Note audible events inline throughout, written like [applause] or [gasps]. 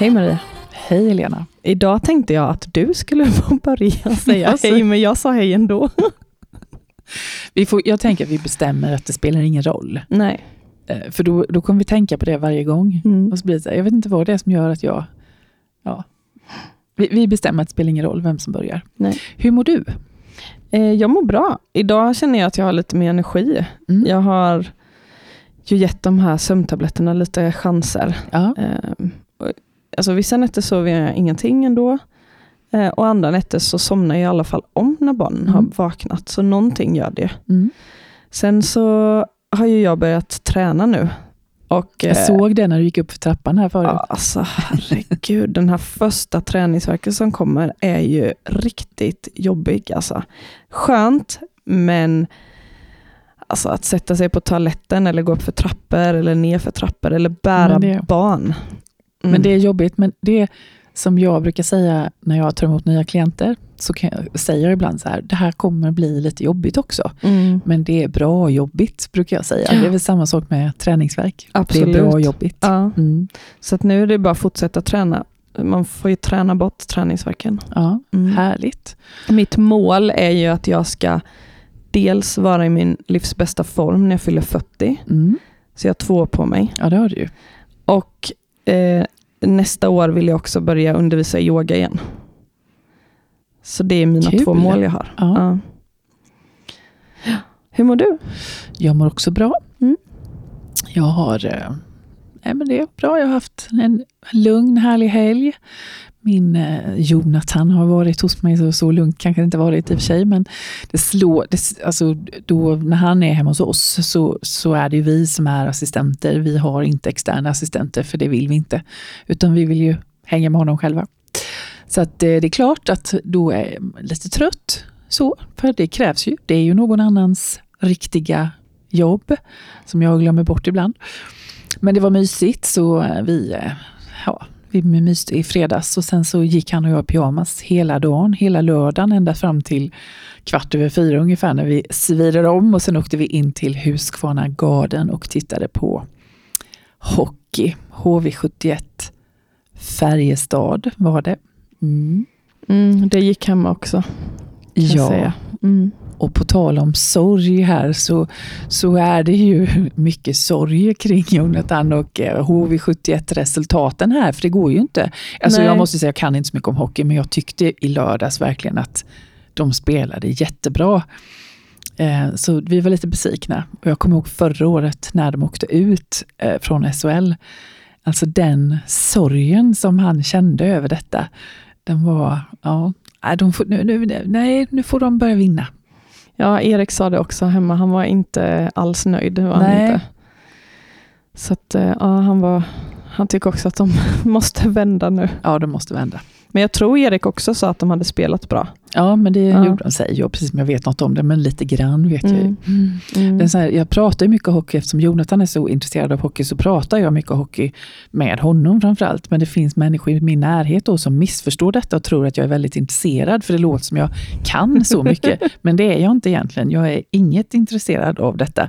Hej Maria. Hej Helena. Idag tänkte jag att du skulle [laughs] få börja säga hej, men jag sa hej ändå. [laughs] Vi får, jag tänker att vi bestämmer att det spelar ingen roll. Nej. Eh, För då, då kommer vi tänka på det varje gång. Mm. Och så blir det så här, jag vet inte vad det är som gör att jag... Ja. Vi, vi bestämmer att det spelar ingen roll vem som börjar. Nej. Hur mår du? Eh, jag mår bra. Idag känner jag att jag har lite mer energi. Mm. Jag har ju gett de här sömntabletterna lite chanser. Ja. Alltså vissa nätter sover jag ingenting ändå. Eh, och andra nätter så somnar jag i alla fall om när barnen Mm. har vaknat. Så någonting gör det. Mm. Sen så har ju jag börjat träna nu. Och, Jag eh, såg det när du gick upp för trappan här förut. Ja, alltså herregud, den här första träningsvärken som kommer är ju riktigt jobbig. Alltså. Skönt, men alltså, att sätta sig på toaletten eller gå upp för trappor eller ner för trappor eller bära barn. Mm. Men det är jobbigt. Men det som jag brukar säga när jag tar emot nya klienter, så jag, säger jag ibland så här, det här kommer bli lite jobbigt också. mm, Men det är bra jobbigt, brukar jag säga. Ja. Det är väl samma sak med träningsverk. absolut. Det är bra jobbigt. Ja, Mm. så att nu är det bara att fortsätta träna. Man får ju träna bort träningsverken. Ja, Mm. härligt. Mitt mål är ju att jag ska dels vara i min livs bästa form när jag fyller 40. Mm. Så jag har två på mig. Ja, det har du ju. Och eh, nästa år vill jag också börja undervisa i yoga igen. Så det är mina Kul. två mål jag har. Ja. Ja. Hur mår du? Jag mår också bra. Mm. Jag har... Eh, nej, men det är bra. Jag har haft en lugn, härlig helg. Min eh, Jonathan har varit hos mig, så, så lugnt kanske det inte varit i och för sig, men det slår, det, alltså, då, när han är hemma hos oss så, så är det ju vi som är assistenter. Vi har inte externa assistenter, för det vill vi inte. Utan vi vill ju hänga med honom själva. Så att, eh, det är klart att då är jag lite trött, så, för det krävs ju. Det är ju någon annans riktiga jobb som jag glömmer bort ibland. Men det var mysigt så eh, vi, eh, ja, vi myste i fredags och sen så gick han och jag i pyjamas hela dagen, hela lördagen ända fram till kvart över fyra ungefär när vi svirade om och sen åkte vi in till Huskvarna Garden och tittade på hockey. HV71 Färjestad var det. Mm. Mm, det gick hemma också. Ja. Mm. Och på tal om sorg här så, så är det ju mycket sorg kring Jonathan och eh, HV71-resultaten här, för det går ju inte. Alltså Nej. jag måste säga, jag kan inte så mycket om hockey, men jag tyckte i lördags verkligen att de spelade jättebra. Eh, Så vi var lite besvikna. Och jag kommer ihåg förra året när de åkte ut eh, från SHL. Alltså den sorgen som han kände över detta. Den var, ja, de får, nu, nu, nej, nu får de börja vinna. Ja, Erik sa det också hemma. Han var inte alls nöjd. Var han Nej. inte. Så att, eh, ja, han, var, han tycker också att de [laughs] måste vända nu. Ja, de måste vända. Men jag tror Erik också sa att de hade spelat bra. Ja, men det Ja. gjorde de, säger jag, precis som jag vet något om det, men lite grann vet jag ju. Mm. Mm. Det är så här, jag pratar ju mycket hockey, eftersom Jonathan är så intresserad av hockey, så pratar jag mycket hockey med honom framförallt. Men det finns människor i min närhet då som missförstår detta och tror att jag är väldigt intresserad, för det låter som jag kan så mycket. [laughs] men det är jag inte egentligen. Jag är inget intresserad av detta.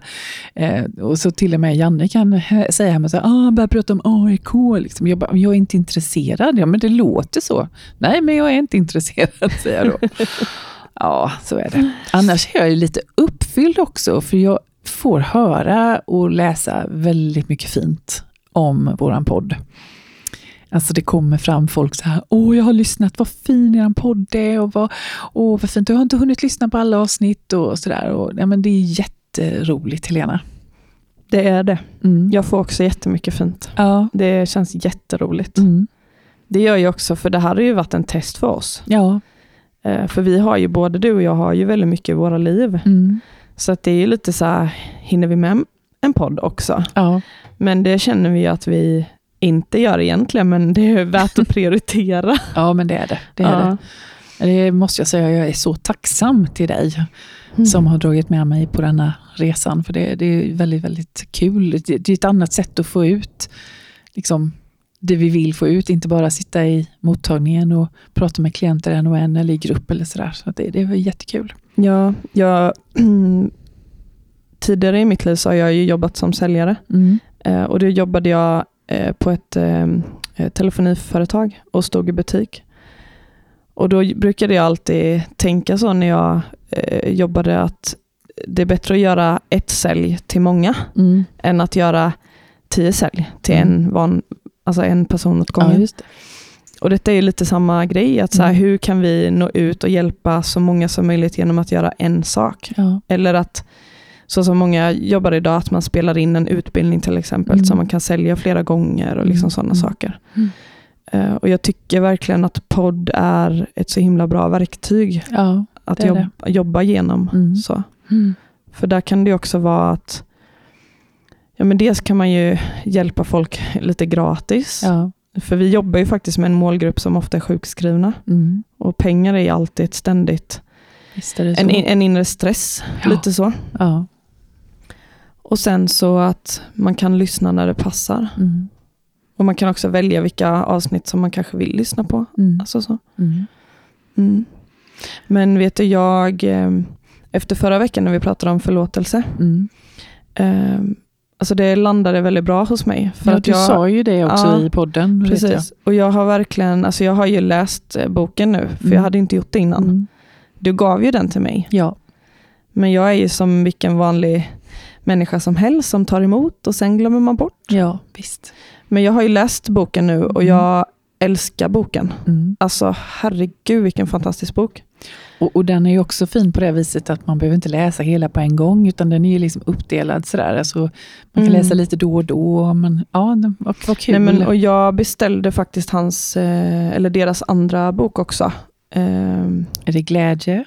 Eh, och så till och med Janne kan säga här, ah, han börjar prata om AIK. Liksom. Jag, bara, "Men jag är inte intresserad. Ja, men det låter så. Nej, men jag är inte intresserad, säger jag då. [laughs] Ja, så är det. Annars är jag ju lite uppfylld också, för jag får höra och läsa väldigt mycket fint om våran podd. Alltså det kommer fram folk så här, åh jag har lyssnat, vad fin er podd är och vad, åh, vad fint, jag har inte hunnit lyssna på alla avsnitt och sådär. Ja, men det är jätteroligt Helena. Det är det. Mm. Jag får också jättemycket fint. Ja. Det känns jätteroligt. Mm. Det gör ju också, för det här har ju varit en test för oss. Ja. Eh, För vi har ju, både du och jag har ju väldigt mycket i våra liv. Mm. Så att det är ju lite så här, hinner vi med en podd också? ja. Men det känner vi ju att vi inte gör egentligen, men det är värt att prioritera. [laughs] Ja, men det är det. Det, är Ja. det. det måste jag säga, jag är så tacksam till dig Mm. som har dragit med mig på denna resan. För det, det är väldigt, väldigt kul. Det, det är ett annat sätt att få ut liksom, det vi vill få ut. Inte bara sitta i mottagningen och prata med klienter en och en eller i grupp eller sådär. Så det, det var jättekul. Ja, jag, [clears throat] tidigare i mitt liv så har jag ju jobbat som säljare. Mm. Eh, och då jobbade jag eh, på ett eh, eh, telefoniföretag och stod i butik. Och då brukade jag alltid tänka så när jag jobbade att det är bättre att göra ett sälj till många Mm. än att göra tio sälj till Mm. en, van, alltså en person åt Ja, gången. det. Och detta är ju lite samma grej, att så här, Mm. hur kan vi nå ut och hjälpa så många som möjligt genom att göra en sak? Ja. Eller att, så som många jobbar idag, att man spelar in en utbildning till exempel, Mm. som man kan sälja flera gånger och liksom Mm. sådana Mm. saker. Eh, och jag tycker verkligen att podd är ett så himla bra verktyg Ja. att jobb, jobba genom. Så. För där kan det också vara att, ja men dels kan man ju hjälpa folk lite gratis. Ja. För vi jobbar ju faktiskt med en målgrupp som ofta är sjukskrivna. Mm. Och pengar är ju alltid ett ständigt, en, en inre stress. Ja. Lite så. ja. Och sen så att man kan lyssna när det passar. Mm. Och man kan också välja vilka avsnitt som man kanske vill lyssna på. Mm. Alltså så. Mm. Mm. Men vet du, jag, eh, efter förra veckan när vi pratade om förlåtelse, eh, alltså det landade väldigt bra hos mig. För ja, att du jag, sa ju det också Ja, i podden. Precis. Och jag har verkligen, alltså jag har ju läst eh, boken nu, för Mm. jag hade inte gjort det innan. Mm. Du gav ju den till mig. Ja. Men jag är ju som vilken vanlig människa som helst som tar emot och sen glömmer man bort. ja, visst. Men jag har ju läst boken nu och Mm. jag älskar boken. Mm. Alltså herregud vilken fantastisk bok. Och, och den är ju också fin på det viset att man behöver inte läsa hela på en gång, utan den är ju liksom uppdelad sådär. Alltså, man kan Mm. läsa lite då och då. Men, ja, var, var kul. Nej, men, och jag beställde faktiskt hans, eh, eller deras andra bok också. Ehm, Är det glädje?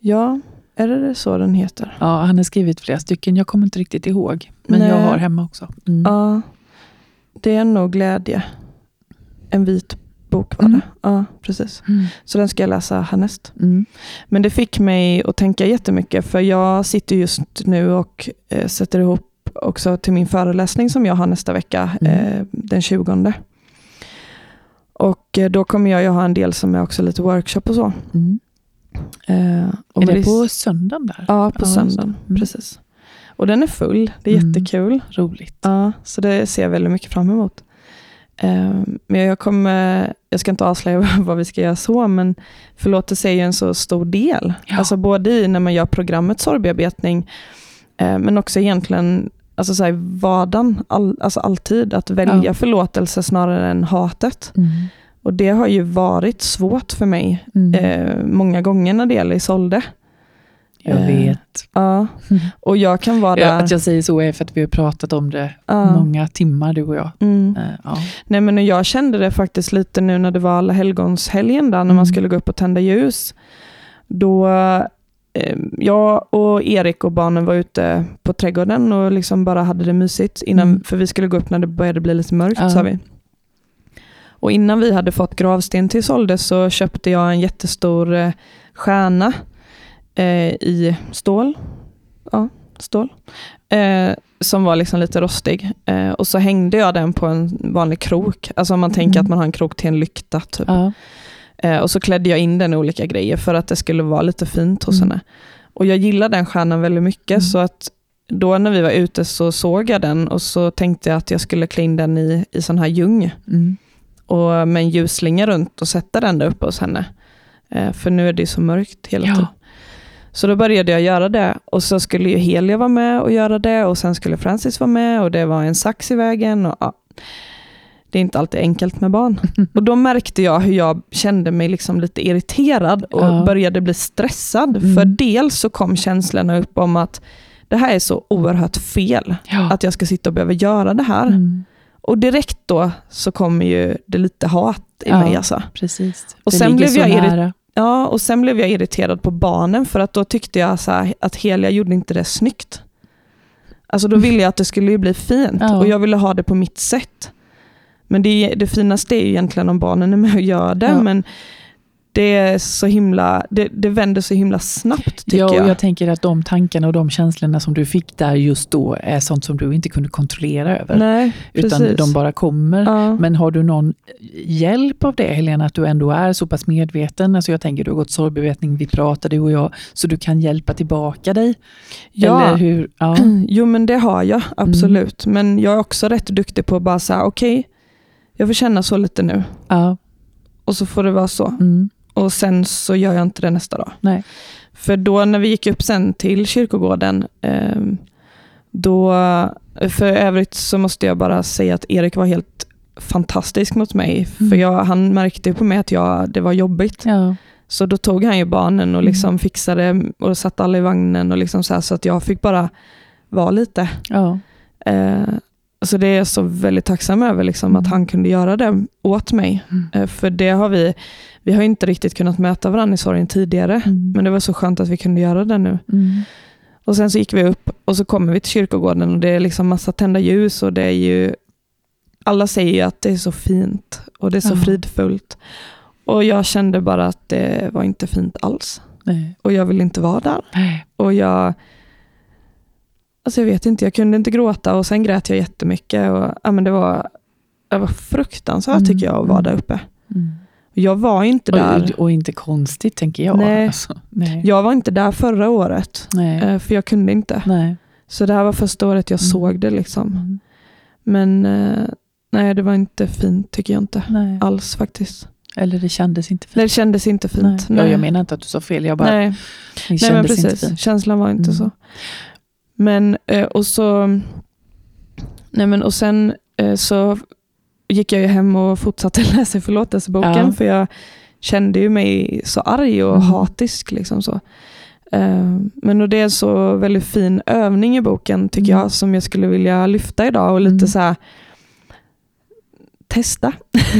ja, är det så den heter? Ja, han har skrivit flera stycken. Jag kommer inte riktigt ihåg, men Nej. jag har hemma också. Mm. Ja, det är nog glädje. En vit bok var Mm. det. Ja, precis. Mm. Så den ska jag läsa härnäst. Mm. Men det fick mig att tänka jättemycket, för jag sitter just nu och eh, sätter ihop också till min föreläsning som jag har nästa vecka, Mm. eh, den 20. Och eh, då kommer jag ju ha en del som är också lite workshop och så. Mm. Eh, och Är det vis- på söndagen där? Ja, på Ja, söndagen. det. Mm. Precis. Och den är full, det är jättekul. Roligt. Ja, så det ser jag väldigt mycket fram emot. Eh, Men jag kommer, jag ska inte avslöja [laughs] vad vi ska göra så, men förlåtelse är ju en så stor del. Ja. Alltså både i när man gör programmet sorgbearbetning, eh, men också egentligen alltså så här, vardagen, all, alltså alltid, att välja Ja. förlåtelse snarare än hatet. Mm. Och det har ju varit svårt för mig Mm. eh, många gånger när det gäller Isolde. Jag eh, vet. Ja, [laughs] och jag kan vara där. att jag säger så är för att vi har pratat om det Ja. många timmar, du och jag. Mm. Eh, Ja. Nej, men jag kände det faktiskt lite nu när det var alla helgonshelgen där, när Mm. man skulle gå upp och tända ljus. Då eh, jag och Erik och barnen var ute på trädgården och liksom bara hade det mysigt, innan, Mm. för vi skulle gå upp när det började bli lite mörkt, Ja. sa vi. Och innan vi hade fått gravsten till Solde så köpte jag en jättestor stjärna eh, i stål. Ja, stål. Eh, som var liksom lite rostig. Eh, och så hängde jag den på en vanlig krok. Alltså om man tänker Mm. att man har en krok till en lykta. Typ. Ja. Eh, och så klädde jag in den i olika grejer för att det skulle vara lite fint hos Mm. henne. Och jag gillar den stjärnan väldigt mycket. Mm. Så att då när vi var ute så såg jag den och så tänkte jag att jag skulle klä in den i, i sån här ljung. Mm. Och med en ljusslinga runt och sätta den där uppe hos henne. Eh, för nu är det så mörkt hela Ja. tiden. Så då började jag göra det och så skulle ju Helia vara med och göra det och sen skulle Francis vara med och det var en sax i vägen. Och, ja. Det är inte alltid enkelt med barn. [laughs] Och då märkte jag hur jag kände mig liksom lite irriterad och Ja. började bli stressad. Mm. För dels så kom känslorna upp om att det här är så oerhört fel. Ja. Att jag ska sitta och behöva göra det här. Mm. Och direkt då så kommer ju det lite hat i Ja. mig. Alltså. Precis. Och det sen ligger blev jag irrit- nära. Ja, och sen blev jag irriterad på barnen för att då tyckte jag så här, att Helia gjorde inte det snyggt. Alltså då ville jag att det skulle bli fint Ja. och jag ville ha det på mitt sätt. Men det, det finaste är ju egentligen om barnen är med och gör det, Ja. men det, är så himla, det, det vänder så himla snabbt tycker Ja, och jag. jag tänker att de tankarna och de känslorna som du fick där just då är sånt som du inte kunde kontrollera över. Nej, utan precis. de bara kommer. ja. Men har du någon hjälp av det Helena, att du ändå är så pass medveten? Alltså jag tänker du har gått sorgbevetning, vi pratade du och jag, så du kan hjälpa tillbaka dig? ja. Eller hur? Ja. [clears throat] Jo men det har jag absolut. Men jag är också rätt duktig på att bara säga okej, jag får känna så lite nu. Ja. Och så får det vara så. Mm. Och sen så gör jag inte det nästa dag. Nej. För då när vi gick upp sen till kyrkogården, eh, då, för övrigt så måste jag bara säga att Erik var helt fantastisk mot mig. Mm. För jag, han märkte på mig att jag, det var jobbigt. Ja. Så då tog han ju barnen och liksom fixade och satte alla i vagnen och liksom så, här, så att jag fick bara vara lite. Ja. Eh, så det är jag så väldigt tacksam över, liksom, att Mm. han kunde göra det åt mig. Mm. Eh, för det har vi, vi har inte riktigt kunnat möta varandra i sorgen tidigare. Mm. Men det var så skönt att vi kunde göra det nu. Mm. Och Sen så gick vi upp och så kommer vi till kyrkogården och det är liksom massa tända ljus och det är ju alla säger ju att det är så fint och det är så fridfullt. Och jag kände bara att det var inte fint alls. Nej. Och jag vill inte vara där. Nej. Och jag, alltså jag vet inte, jag kunde inte gråta och sen grät jag jättemycket. Och, ja, men det, var, det var fruktansvärt Mm, tycker jag att vara där uppe. Mm. Jag var inte där, Och, och inte konstigt tänker jag. Nej. Alltså, nej. jag var inte där förra året, Nej. eh, för jag kunde inte. nej. Så det här var första året jag Mm. såg det. liksom. Mm. Men eh, nej, det var inte fint tycker jag inte. nej. Alls faktiskt. Eller det kändes inte fint. Det kändes inte Nej. fint. Ja, jag menar inte att du sa fel, jag bara, nej. det nej, men inte precis. fint. Känslan var inte Mm. så. Men, eh, och så... Nej, men och sen eh, så gick jag ju hem och fortsatte [laughs] läsa förlåtelseboken, Ja. för jag kände ju mig så arg och Mm. hatisk. Liksom så. Eh, Men och det är så väldigt fin övning i boken, tycker Mm. jag, som jag skulle vilja lyfta idag och lite Mm. så här testa.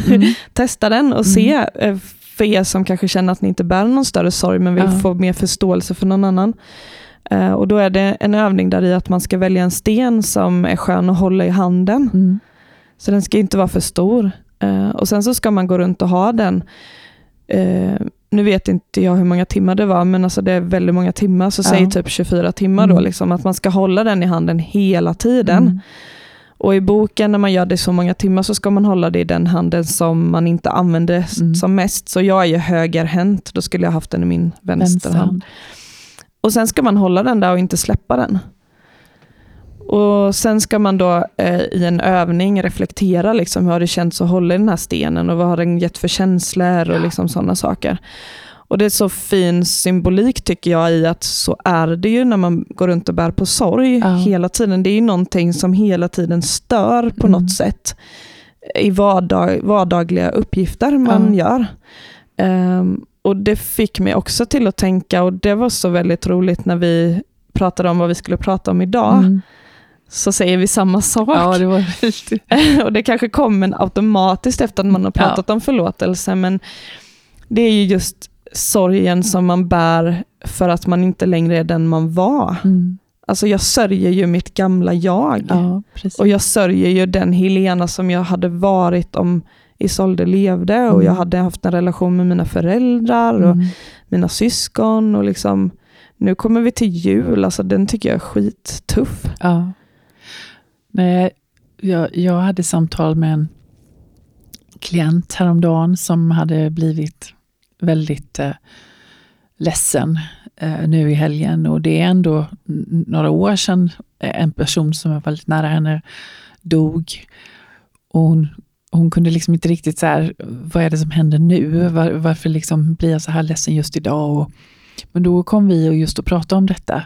Mm. [laughs] testa den och Mm. se, eh, för er som kanske känner att ni inte bär någon större sorg, men vill Ja. få mer förståelse för någon annan. Eh, Och Då är det en övning där i att man ska välja en sten som är skön att hålla i handen. Mm. Så den ska inte vara för stor. Eh, Och Sen så ska man gå runt och ha den. Eh, nu vet inte jag hur många timmar det var, men alltså det är väldigt många timmar. Så Ja. säg typ 24 timmar då, Mm. liksom, att man ska hålla den i handen hela tiden. Mm. Och i boken när man gör det så många timmar så ska man hålla det i den handen som man inte använder Mm. som mest. Så jag är ju högerhänt, då skulle jag haft den i min vänsterhand. Och sen ska man hålla den där och inte släppa den. Och Sen ska man då eh, i en övning reflektera, liksom, hur har det känts att hålla i den här stenen och vad har den gett för känslor och liksom sådana saker. Och Det är så fin symbolik tycker jag i att så är det ju när man går runt och bär på sorg Ja. hela tiden. Det är ju någonting som hela tiden stör på Mm. något sätt i vardag, vardagliga uppgifter man Ja. gör. Ehm, och Det fick mig också till att tänka, och det var så väldigt roligt när vi pratade om vad vi skulle prata om idag, Mm. så säger vi samma sak. Ja, det var [laughs] och Det kanske kommer automatiskt efter att man har pratat om förlåtelse, men det är ju just sorgen som man bär för att man inte längre är den man var. Mm. Alltså jag sörjer ju mitt gamla jag. Ja. Och jag sörjer ju den Helena som jag hade varit om Isolde levde och Mm. jag hade haft en relation med mina föräldrar och Mm. mina syskon. och liksom Nu kommer vi till jul, alltså den tycker jag är skittuff. Ja. Nej, jag, jag hade samtal med en klient häromdagen som hade blivit väldigt eh, ledsen eh, nu i helgen. Och det är ändå några år sedan eh, en person som var väldigt nära henne dog. Och hon, hon kunde liksom inte riktigt så här, vad är det som händer nu? Var, varför liksom blir jag så här ledsen just idag? Och, men då kom vi och just att prata om detta.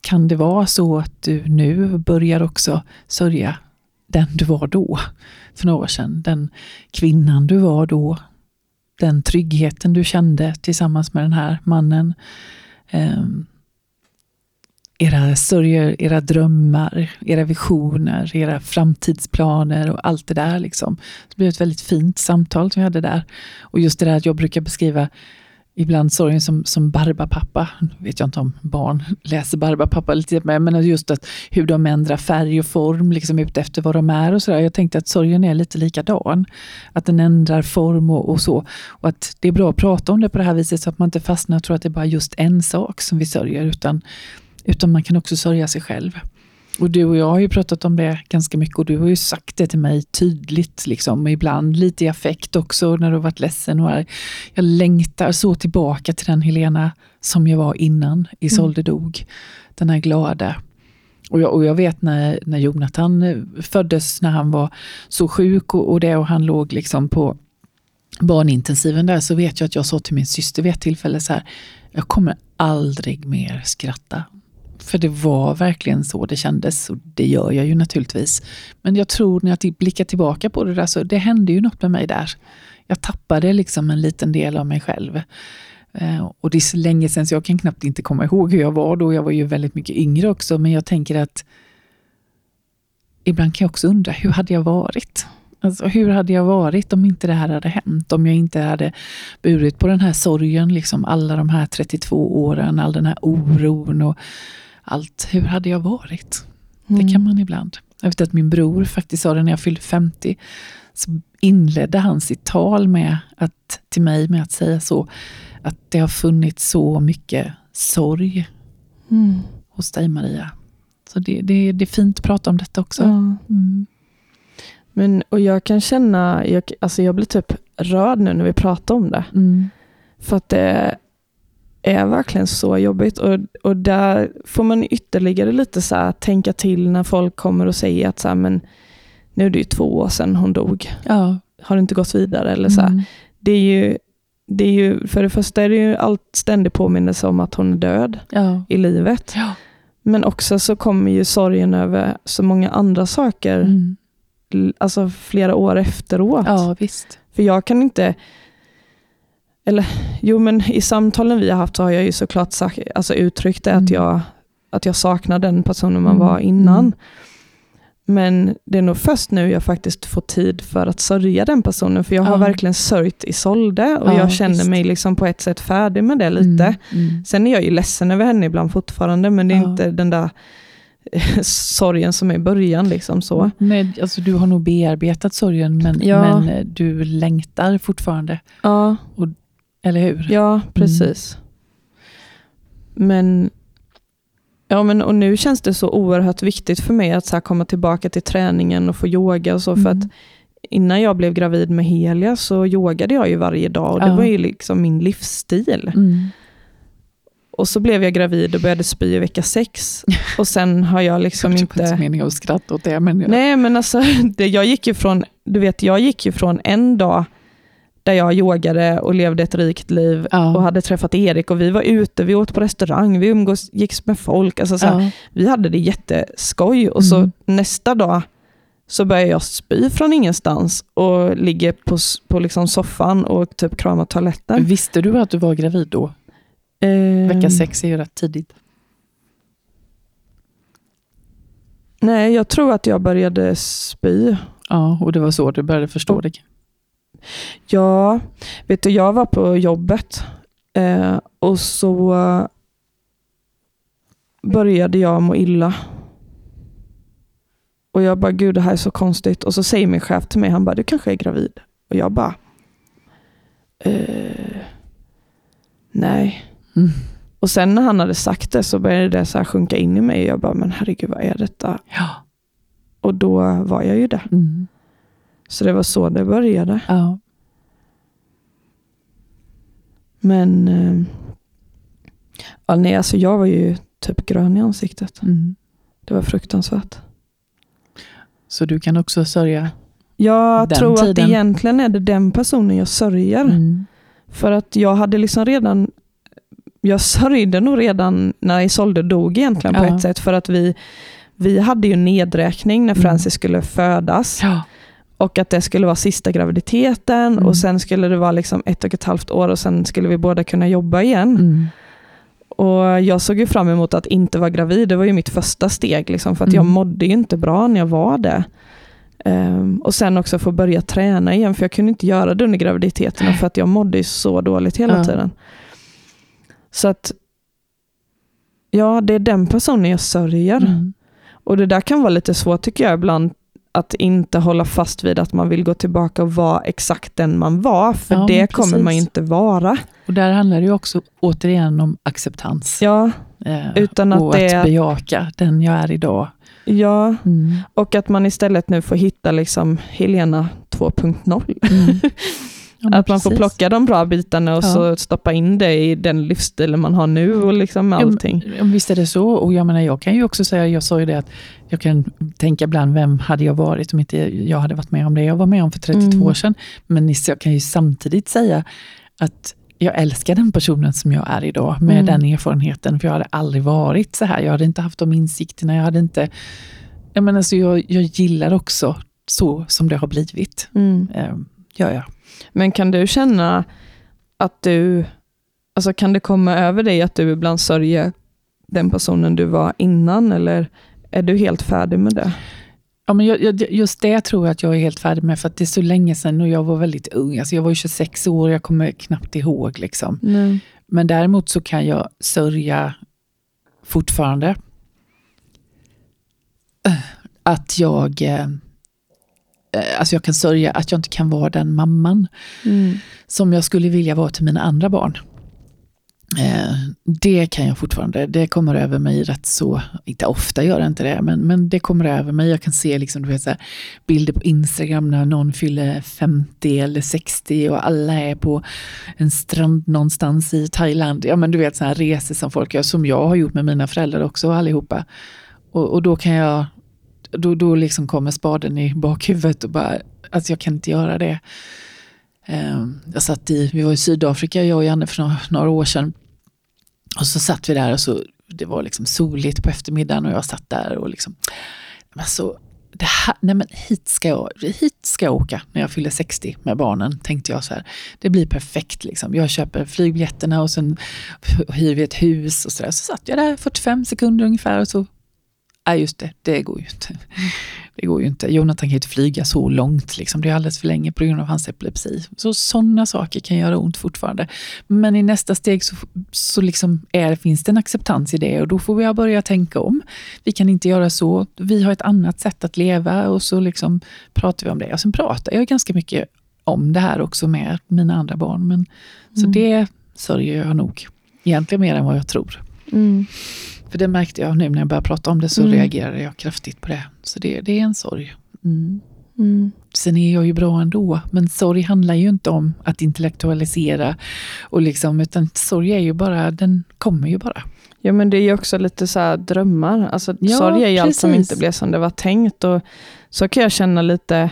Kan det vara så att du nu börjar också sörja den du var då, för några år sedan? Den kvinnan du var då, den tryggheten du kände tillsammans med den här mannen. Um, era sörjer, era drömmar, era visioner, era framtidsplaner och allt det där. Liksom. Det blev ett väldigt fint samtal som vi hade där. Och just det där att jag brukar beskriva ibland sorgen som, som Barbapappa. Nu vet jag inte om barn läser Barbapappa lite med, men just att hur de ändrar färg och form liksom ut efter vad de är och sådär. Jag tänkte att sorgen är lite likadan. Att den ändrar form och, och så. Och att det är bra att prata om det på det här viset så att man inte fastnar och tror att det är bara just en sak som vi sörjer, utan, utan man kan också sörja sig själv. Och du och jag har ju pratat om det ganska mycket och du har ju sagt det till mig tydligt, liksom, ibland lite i affekt också när du har varit ledsen och arg. Jag längtar så tillbaka till den Helena som jag var innan Isolde dog. Den här glada, Och jag, och jag vet när, när Jonathan eh, föddes, när han var så sjuk och, och det och han låg liksom på barnintensiven där, så vet jag att jag sa till min syster vid ett tillfälle så här, jag kommer aldrig mer skratta. För det var verkligen så det kändes och det gör jag ju naturligtvis. Men jag tror när jag blickar tillbaka på det där så det hände ju något med mig där. Jag tappade liksom en liten del av mig själv. Eh, och det är så länge sedan så jag kan knappt inte komma ihåg hur jag var då. Jag var ju väldigt mycket yngre också, men jag tänker att ibland kan jag också undra, hur hade jag varit? Alltså, hur hade jag varit om inte det här hade hänt? Om jag inte hade burit på den här sorgen, liksom alla de här 32 åren, all den här oron och allt. Hur hade jag varit? Mm. Det kan man ibland. Jag vet att min bror faktiskt sa det när jag fyllde 50. Så inledde han sitt tal med att, till mig med att säga så, att det har funnits så mycket sorg mm. hos dig Maria. Så det, det, det är fint att prata om detta också. Ja. Mm. Men, och jag kan känna, jag, alltså jag blir typ rörd nu när vi pratar om det. Mm. För att det är verkligen så jobbigt. Och, och där får man ytterligare lite så här, tänka till när folk kommer och säger att så här, men, nu är det ju två år sedan hon dog. Ja. Har det inte gått vidare? Eller så mm. Det är ju det är ju, för det första är det ju allt ständig påminnelse om att hon är död ja. i livet. Ja. Men också så kommer ju sorgen över så många andra saker, mm. alltså flera år efteråt. Ja, visst. För jag kan inte, eller jo men i samtalen vi har haft så har jag ju såklart sagt, alltså uttryckt det mm. att, jag, att jag saknar den personen man mm. var innan. Mm. Men det är nog först nu jag faktiskt får tid för att sörja den personen, för jag har ja. verkligen sörjt i sålde och ja, jag känner visst. mig liksom på ett sätt färdig med det lite. Mm, mm. Sen är jag ju ledsen över henne ibland fortfarande, men det är ja. inte den där [laughs] sorgen som är i början. Liksom så. Nej, alltså du har nog bearbetat sorgen, men, men eh, du längtar fortfarande. Ja. Och, eller hur? Ja, precis. Mm. Men Ja, men och nu känns det så oerhört viktigt för mig att så komma tillbaka till träningen och få yoga och så. Mm. För att innan jag blev gravid med Helia så yogade jag ju varje dag och det ja. var ju liksom min livsstil. Mm. Och så blev jag gravid och började spy i vecka sex. [laughs] Och sen har jag liksom jag inte... inte mening att skratta åt det. Men jag... Nej, men alltså, [laughs] det, jag gick ju från, du vet, jag gick ju från en dag där jag yogade och levde ett rikt liv ja. och hade träffat Erik och vi var ute, vi åt på restaurang, vi umgås, gick med folk. Alltså så ja. Vi hade det jätteskoj och mm. så nästa dag så börjar jag spy från ingenstans och ligger på, på liksom soffan och typ kramar toaletten. Visste du att du var gravid då? Eh, Vecka sex är ju rätt tidigt. Nej, jag tror att jag började spy. Ja, och det var så du började förstå det. Ja, vet du, jag var på jobbet eh, och så började jag må illa. Och jag bara, gud det här är så konstigt. Och så säger min chef till mig, han bara, du kanske är gravid. Och jag bara, eh, nej. Mm. Och sen när han hade sagt det så började det så sjunka in i mig. Jag bara, men herregud vad är detta? Ja. Och då var jag ju det. Mm. Så det var så det började. Ja. Men eh, ja, nej, alltså jag var ju typ grön i ansiktet. Mm. Det var fruktansvärt. Så du kan också sörja Jag den tror tiden. att egentligen är det den personen jag sörjer. Mm. För att jag hade liksom redan jag sörjde nog redan när Isolde dog egentligen på ett sätt. För att vi, vi hade ju nedräkning när mm. Francis skulle födas. Ja. Och att det skulle vara sista graviditeten mm. och sen skulle det vara liksom ett och ett halvt år och sen skulle vi båda kunna jobba igen. Mm. Och Jag såg ju fram emot att inte vara gravid. Det var ju mitt första steg. Liksom, för att jag mm. mådde ju inte bra när jag var det. Um, och sen också få börja träna igen, för jag kunde inte göra det under graviditeten för att jag mådde så dåligt hela ja. tiden. Så att, ja, det är den personen jag sörjer. Mm. Och det där kan vara lite svårt tycker jag ibland, att inte hålla fast vid att man vill gå tillbaka och vara exakt den man var, för ja, det kommer man inte vara. Och där handlar det ju också återigen om acceptans. Ja, eh, utan att och det... att bejaka den jag är idag. Ja, mm. och att man istället nu får hitta liksom Helena 2.0. Mm. [laughs] Ja, att man får precis. plocka de bra bitarna och Ja. så stoppa in det i den livsstilen man har nu och liksom allting. Ja, visst är det så. Och jag menar, jag kan ju också säga, jag sa ju det att jag kan tänka ibland, vem hade jag varit om inte jag hade varit med om det jag var med om för 32 Mm. år sedan. Men jag kan ju samtidigt säga att jag älskar den personen som jag är idag med Mm. den erfarenheten. För jag hade aldrig varit så här. Jag hade inte haft de insikterna. Jag hade inte... Jag, menar, så jag, jag gillar också så som det har blivit. Mm. Eh, gör jag. Men kan du känna att du, alltså kan det komma över dig att du ibland sörjer den personen du var innan eller är du helt färdig med det? Ja, men jag, jag, just det tror jag att jag är helt färdig med, för att det är så länge sedan och jag var väldigt ung. Alltså jag var ju 26 år, jag kommer knappt ihåg. Liksom. Men däremot så kan jag sörja fortfarande att jag eh, Alltså jag kan sörja att jag inte kan vara den mamman Mm. som jag skulle vilja vara till mina andra barn. Eh, det kan jag fortfarande. Det kommer över mig rätt så, inte ofta gör det inte det, men, men det kommer över mig. Jag kan se liksom, du vet, så här, bilder på Instagram när någon fyller 50 eller 60 och alla är på en strand någonstans i Thailand. Ja men du vet så här resor som folk gör, som jag har gjort med mina föräldrar också allihopa. Och, och då kan jag, då, då liksom kommer spaden i bakhuvudet och bara, alltså jag kan inte göra det. Eh, Jag satt i, vi var i Sydafrika, jag och Janne för några, några år sedan. Och så satt vi där och så, det var liksom soligt på eftermiddagen och jag satt där och liksom, alltså, det här, nej men hit ska, jag, hit ska jag åka när jag fyller 60 med barnen, tänkte jag så här. Det blir perfekt liksom. Jag köper flygbiljetterna och sen hyr vi ett hus och så där. Så satt jag där 45 sekunder ungefär och så, nej just det, det går ju inte. Det går ju inte. Jonathan kan inte flyga så långt. Liksom. Det är alldeles för länge på grund av hans epilepsi. Så sådana saker kan göra ont fortfarande. Men i nästa steg så, så liksom är, finns det en acceptans i det och då får vi börja tänka om. Vi kan inte göra så. Vi har ett annat sätt att leva och så liksom pratar vi om det. Och sen pratar jag ganska mycket om det här också med mina andra barn. Men, Så Mm. det sörjer jag nog. Egentligen mer än vad jag tror. Mm. För det märkte jag nu när jag började prata om det så Mm. reagerade jag kraftigt på det. Så det, det är en sorg. Mm. Mm. Sen är jag ju bra ändå, men sorg handlar ju inte om att intellektualisera. Och liksom, utan sorg är ju bara, den kommer ju bara. Ja men det är ju också lite så här drömmar. Alltså, Ja, sorg är ju allt som inte blev som det var tänkt. Och så kan jag känna lite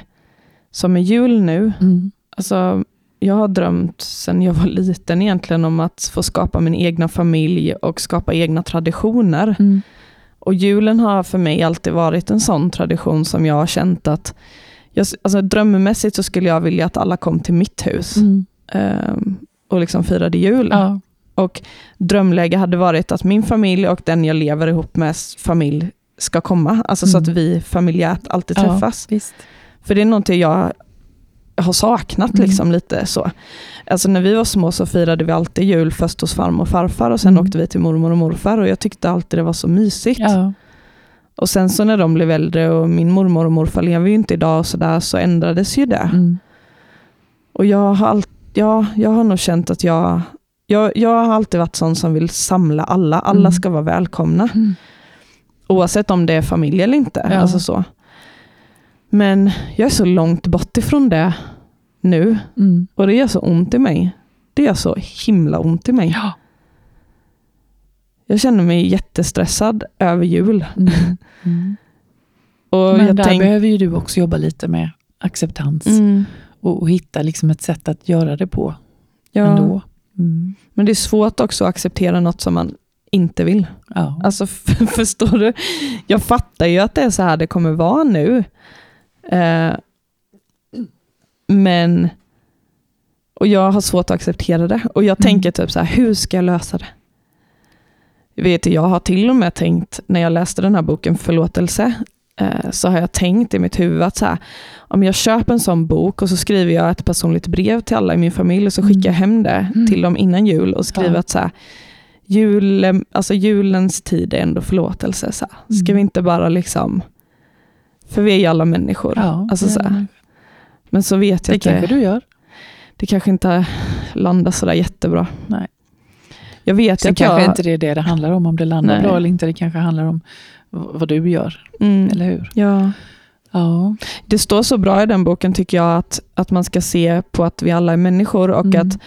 som med jul nu. Mm. Alltså, jag har drömt sedan jag var liten egentligen om att få skapa min egna familj och skapa egna traditioner. Mm. Och julen har för mig alltid varit en sån tradition som jag har känt att jag, alltså, drömmässigt så skulle jag vilja att alla kom till mitt hus Mm. ehm, och liksom firade jul. Ja. Och drömläge hade varit att min familj och den jag lever ihop med familj ska komma. Alltså så Mm. att vi familjärt alltid Ja, träffas. visst. För det är någonting jag har saknat Mm. liksom lite så. Alltså när vi var små så firade vi alltid jul först hos farmor och farfar och sen Mm. åkte vi till mormor och morfar och jag tyckte alltid det var så mysigt. Ja. Och sen så när de blev äldre och min mormor och morfar lever ju inte idag och så där så ändrades ju det. Mm. Och jag har, all, ja, jag har nog känt att jag, jag, jag har alltid varit sån som vill samla alla. Alla Mm. ska vara välkomna. Mm. Oavsett om det är familj eller inte. Ja. Alltså så. Men jag är så långt bort ifrån det nu. Mm. Och det gör så ont i mig. Det gör så himla ont i mig. Ja. Jag känner mig jättestressad över jul. Mm. Mm. [laughs] Och Men där tänk, behöver ju du också jobba lite med acceptans mm, och, och hitta liksom ett sätt att göra det på ja, ändå. Mm. Men det är svårt också att acceptera något som man inte vill. Ja. Alltså [laughs] förstår du? Jag fattar ju att det är så här det kommer vara nu. Eh, men, och jag har svårt att acceptera det. Och jag Mm. tänker typ så här, hur ska jag lösa det? Vet, jag har till och med tänkt, när jag läste den här boken Förlåtelse, eh, så har jag tänkt i mitt huvud att så här, om jag köper en sån bok och så skriver jag ett personligt brev till alla i min familj och så Mm. skickar jag hem det Mm. till dem innan jul och skriver Ja. att så här, jul, alltså julens tid är ändå förlåtelse. Så här. Ska Mm. vi inte bara liksom, för vi är ju alla människor. Ja, alltså, så här. men så vet jag det att det, kanske du gör. det kanske inte landar sådär jättebra. Nej. Jag vet Sen att kanske jag... inte det är det det handlar om, om det landar Nej. bra eller inte. Det kanske handlar om vad du gör, Mm, eller hur? ja. Ja. Det står så bra i den boken tycker jag att, att man ska se på att vi alla är människor och Mm. att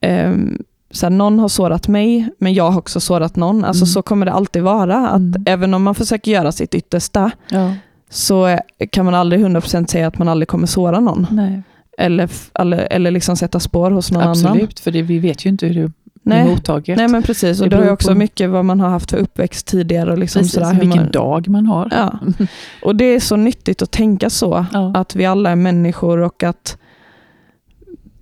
ehm, så här, någon har sårat mig, men jag har också sårat någon. Alltså Mm. Så kommer det alltid vara. Att Mm. Även om man försöker göra sitt yttersta ja. Så kan man aldrig 100% säga att man aldrig kommer såra någon. Nej. Eller, eller, eller liksom sätta spår hos någon Absolut, annan. för det, vi vet ju inte hur det blir Nej, mottaget. nej men precis. Och Det det, beror också på- mycket vad man har haft för uppväxt tidigare. Och liksom Precis, sådär, vilken man, dag man har. Ja. [laughs] Och det är så nyttigt att tänka så. Ja. Att vi alla är människor och att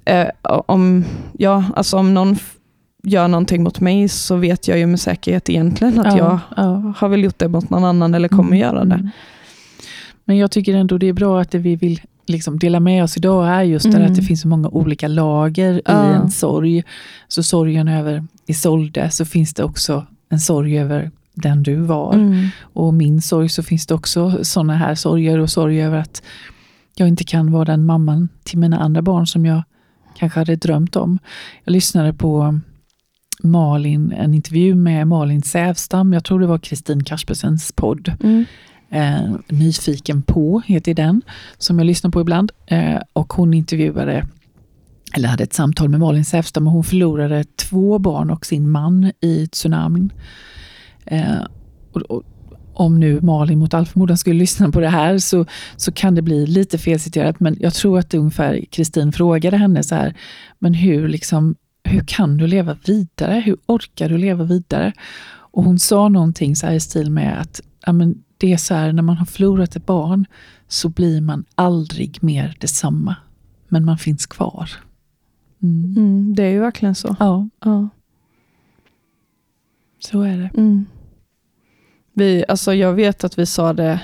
eh, om, ja, alltså om någon gör någonting mot mig så vet jag ju med säkerhet egentligen att Ja, jag ja. har väl gjort det mot någon annan eller kommer Mm, göra det. Men jag tycker ändå det är bra att det vi vill liksom dela med oss idag är just det Mm. att det finns så många olika lager Ja. i en sorg. Så sorgen över Isolde så finns det också en sorg över den du var. Mm. Och min sorg så finns det också sådana här sorger och sorg över att jag inte kan vara den mamman till mina andra barn som jag kanske hade drömt om. Jag lyssnade på Malin, en intervju med Malin Sävstam, jag tror det var Kristin Kaspersens podd. Mm. Eh, Nyfiken på heter den, som jag lyssnar på ibland. Eh, och hon intervjuade, eller hade ett samtal med Malin Sävstam och hon förlorade två barn och sin man i tsunamin. Eh, och, och, om nu Malin mot all förmodan skulle lyssna på det här så, så kan det bli lite felciterat, men jag tror att det ungefär Kristin frågade henne så här, men hur, liksom, hur kan du leva vidare? Hur orkar du leva vidare? Och hon sa någonting så här i stil med att ja, men det är så här, när man har förlorat ett barn så blir man aldrig mer detsamma, men man finns kvar. Mm. Mm. Det är ju verkligen så. Ja, Ja. så är det. Mm. Vi, alltså jag vet att vi sa det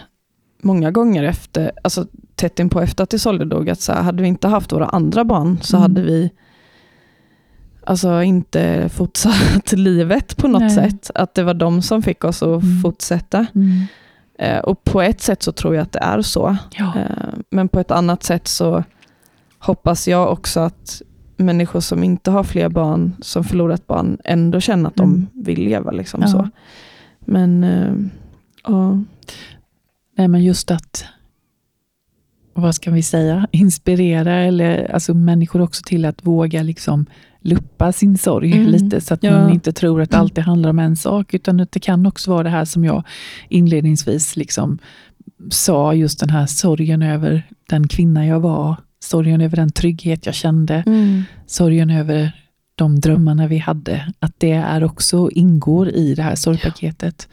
många gånger efter, alltså tätt in på efter att Isolde dog, att så här, hade vi inte haft våra andra barn så Mm. hade vi alltså inte fortsatt [laughs] livet på något Nej. sätt. Att det var de som fick oss att Mm. fortsätta. Mm. Eh, och på ett sätt så tror jag att det är så. Ja. Eh, men på ett annat sätt så hoppas jag också att människor som inte har fler barn, som förlorat barn, ändå känner att Mm. de vill leva. Liksom Ja. så. Men eh, ja. Nej, men just att, vad ska vi säga, inspirera eller alltså människor också till att våga liksom luppa sin sorg Mm. lite så att Ja. man inte tror att allt det handlar om en sak utan att det kan också vara det här som jag inledningsvis liksom sa, just den här sorgen över den kvinna jag var, sorgen över den trygghet jag kände, Mm. sorgen över de drömmarna vi hade, att det är också ingår i det här sorgpaketet.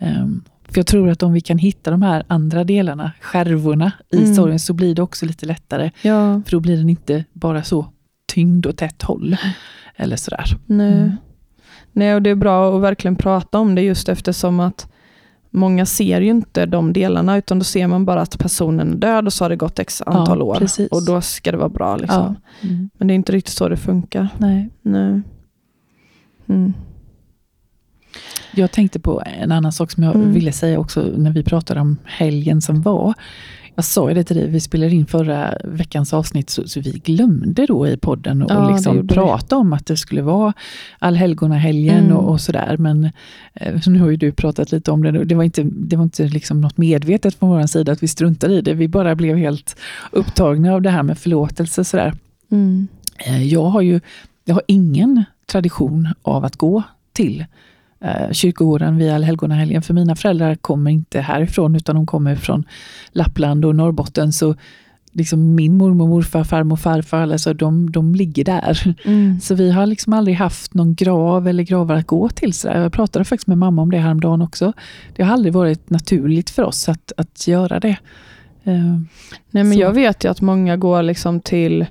Ehm, för jag tror att om vi kan hitta de här andra delarna, skärvorna i Mm. sorgen, så blir det också lite lättare. Ja, För då blir den inte bara så tyngd och tätt håll. Eller sådär. nej. Mm. nej, och det är bra att verkligen prata om det just eftersom att många ser ju inte de delarna utan då ser man bara att personen är död och så har det gått x antal Ja, år precis. och då ska det vara bra. Liksom. Ja. Mm. Men det är inte riktigt så det funkar. Nej. Nej. Mm. Jag tänkte på en annan sak som jag Mm. ville säga också när vi pratade om helgen som var. Jag sa ju det till dig, vi spelade in förra veckans avsnitt, så, så vi glömde då i podden att Ja, liksom prata om att det skulle vara allhelgonahelgen Mm. och, och sådär. Men eh, nu har ju du pratat lite om det. Det var inte, det var inte liksom något medvetet från vår sida att vi struntade i det. Vi bara blev helt upptagna av det här med förlåtelse. Sådär. Mm. Eh, Jag har ju jag har ingen tradition av att gå till eh, kyrkogården vid allhelgonahelgen, för mina föräldrar kommer inte härifrån, utan de kommer från Lappland och Norrbotten. Så liksom min mormor, morfar, farmor, farfar, alltså de, de ligger där. Mm. Så vi har liksom aldrig haft någon grav eller gravar att gå till. Så. Jag pratade faktiskt med mamma om det häromdagen också. Det har aldrig varit naturligt för oss att, att göra det. Eh, Nej, men Så. jag vet ju att många går liksom till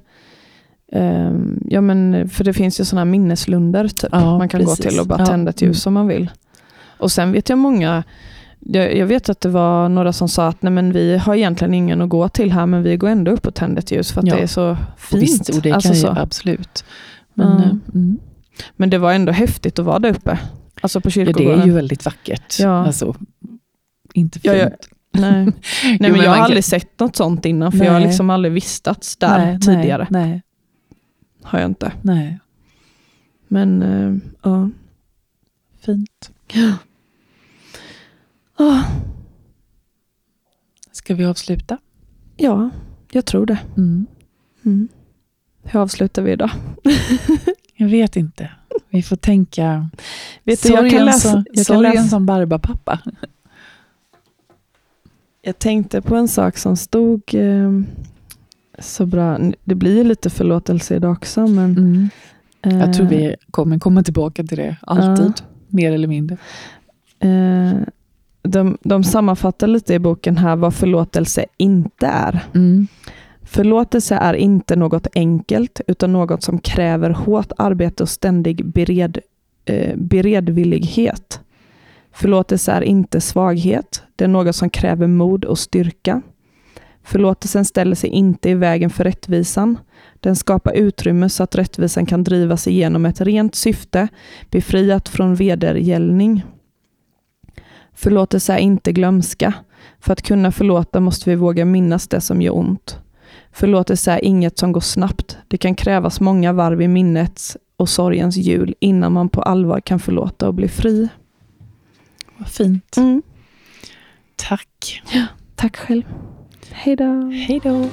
ehm, Ja men för det finns ju sådana minneslunder typ. Ja, man kan precis. gå till och bara tända ett ljus om man vill. Och sen vet jag många jag, jag vet att det var några som sa att nej men vi har egentligen ingen att gå till här men vi går ändå upp och tänder ett ljus för att Ja. det är så fint. visst, och det Alltså kan ju, så. absolut. Men, eh, mm. Men det var ändå häftigt att vara där uppe. Alltså på Ja, det kyrkogården. är ju väldigt vackert. Ja. Alltså, inte fint. Ja, ja. Nej, [laughs] nej men jag har aldrig sett något sånt innan för jag har Nej. liksom aldrig vistats där nej, tidigare. Nej, nej, Har jag inte. nej. Men eh, ja. Fint. [gasps] Ah. Ska vi avsluta? Ja, jag tror det. Mm. Mm. Hur avslutar vi idag? [laughs] Jag vet inte. Vi får tänka Vet du, jag kan läsa, som, jag kan sorgen läsa. som barbapappa. Jag tänkte på en sak som stod eh, så bra. Det blir lite förlåtelse idag också. Men, Mm. eh, Jag tror vi kommer komma tillbaka till det, alltid. Mer eller mindre. eh, de, de sammanfattar lite i boken här vad förlåtelse inte är. Mm. Förlåtelse är inte något enkelt, utan något som kräver hårt arbete och ständig bered, eh, beredvillighet. Förlåtelse är inte svaghet, det är något som kräver mod och styrka. Förlåtelsen ställer sig inte i vägen för rättvisan. Den skapar utrymme så att rättvisan kan drivas igenom ett rent syfte, befriat från vedergällning. Förlåtelse är inte glömska. För att kunna förlåta måste vi våga minnas det som gör ont. Förlåtelse är inget som går snabbt. Det kan krävas många varv i minnets och sorgens hjul innan man på allvar kan förlåta och bli fri. Vad fint. Mm. Tack. Tack själv. Hej då. Hej då.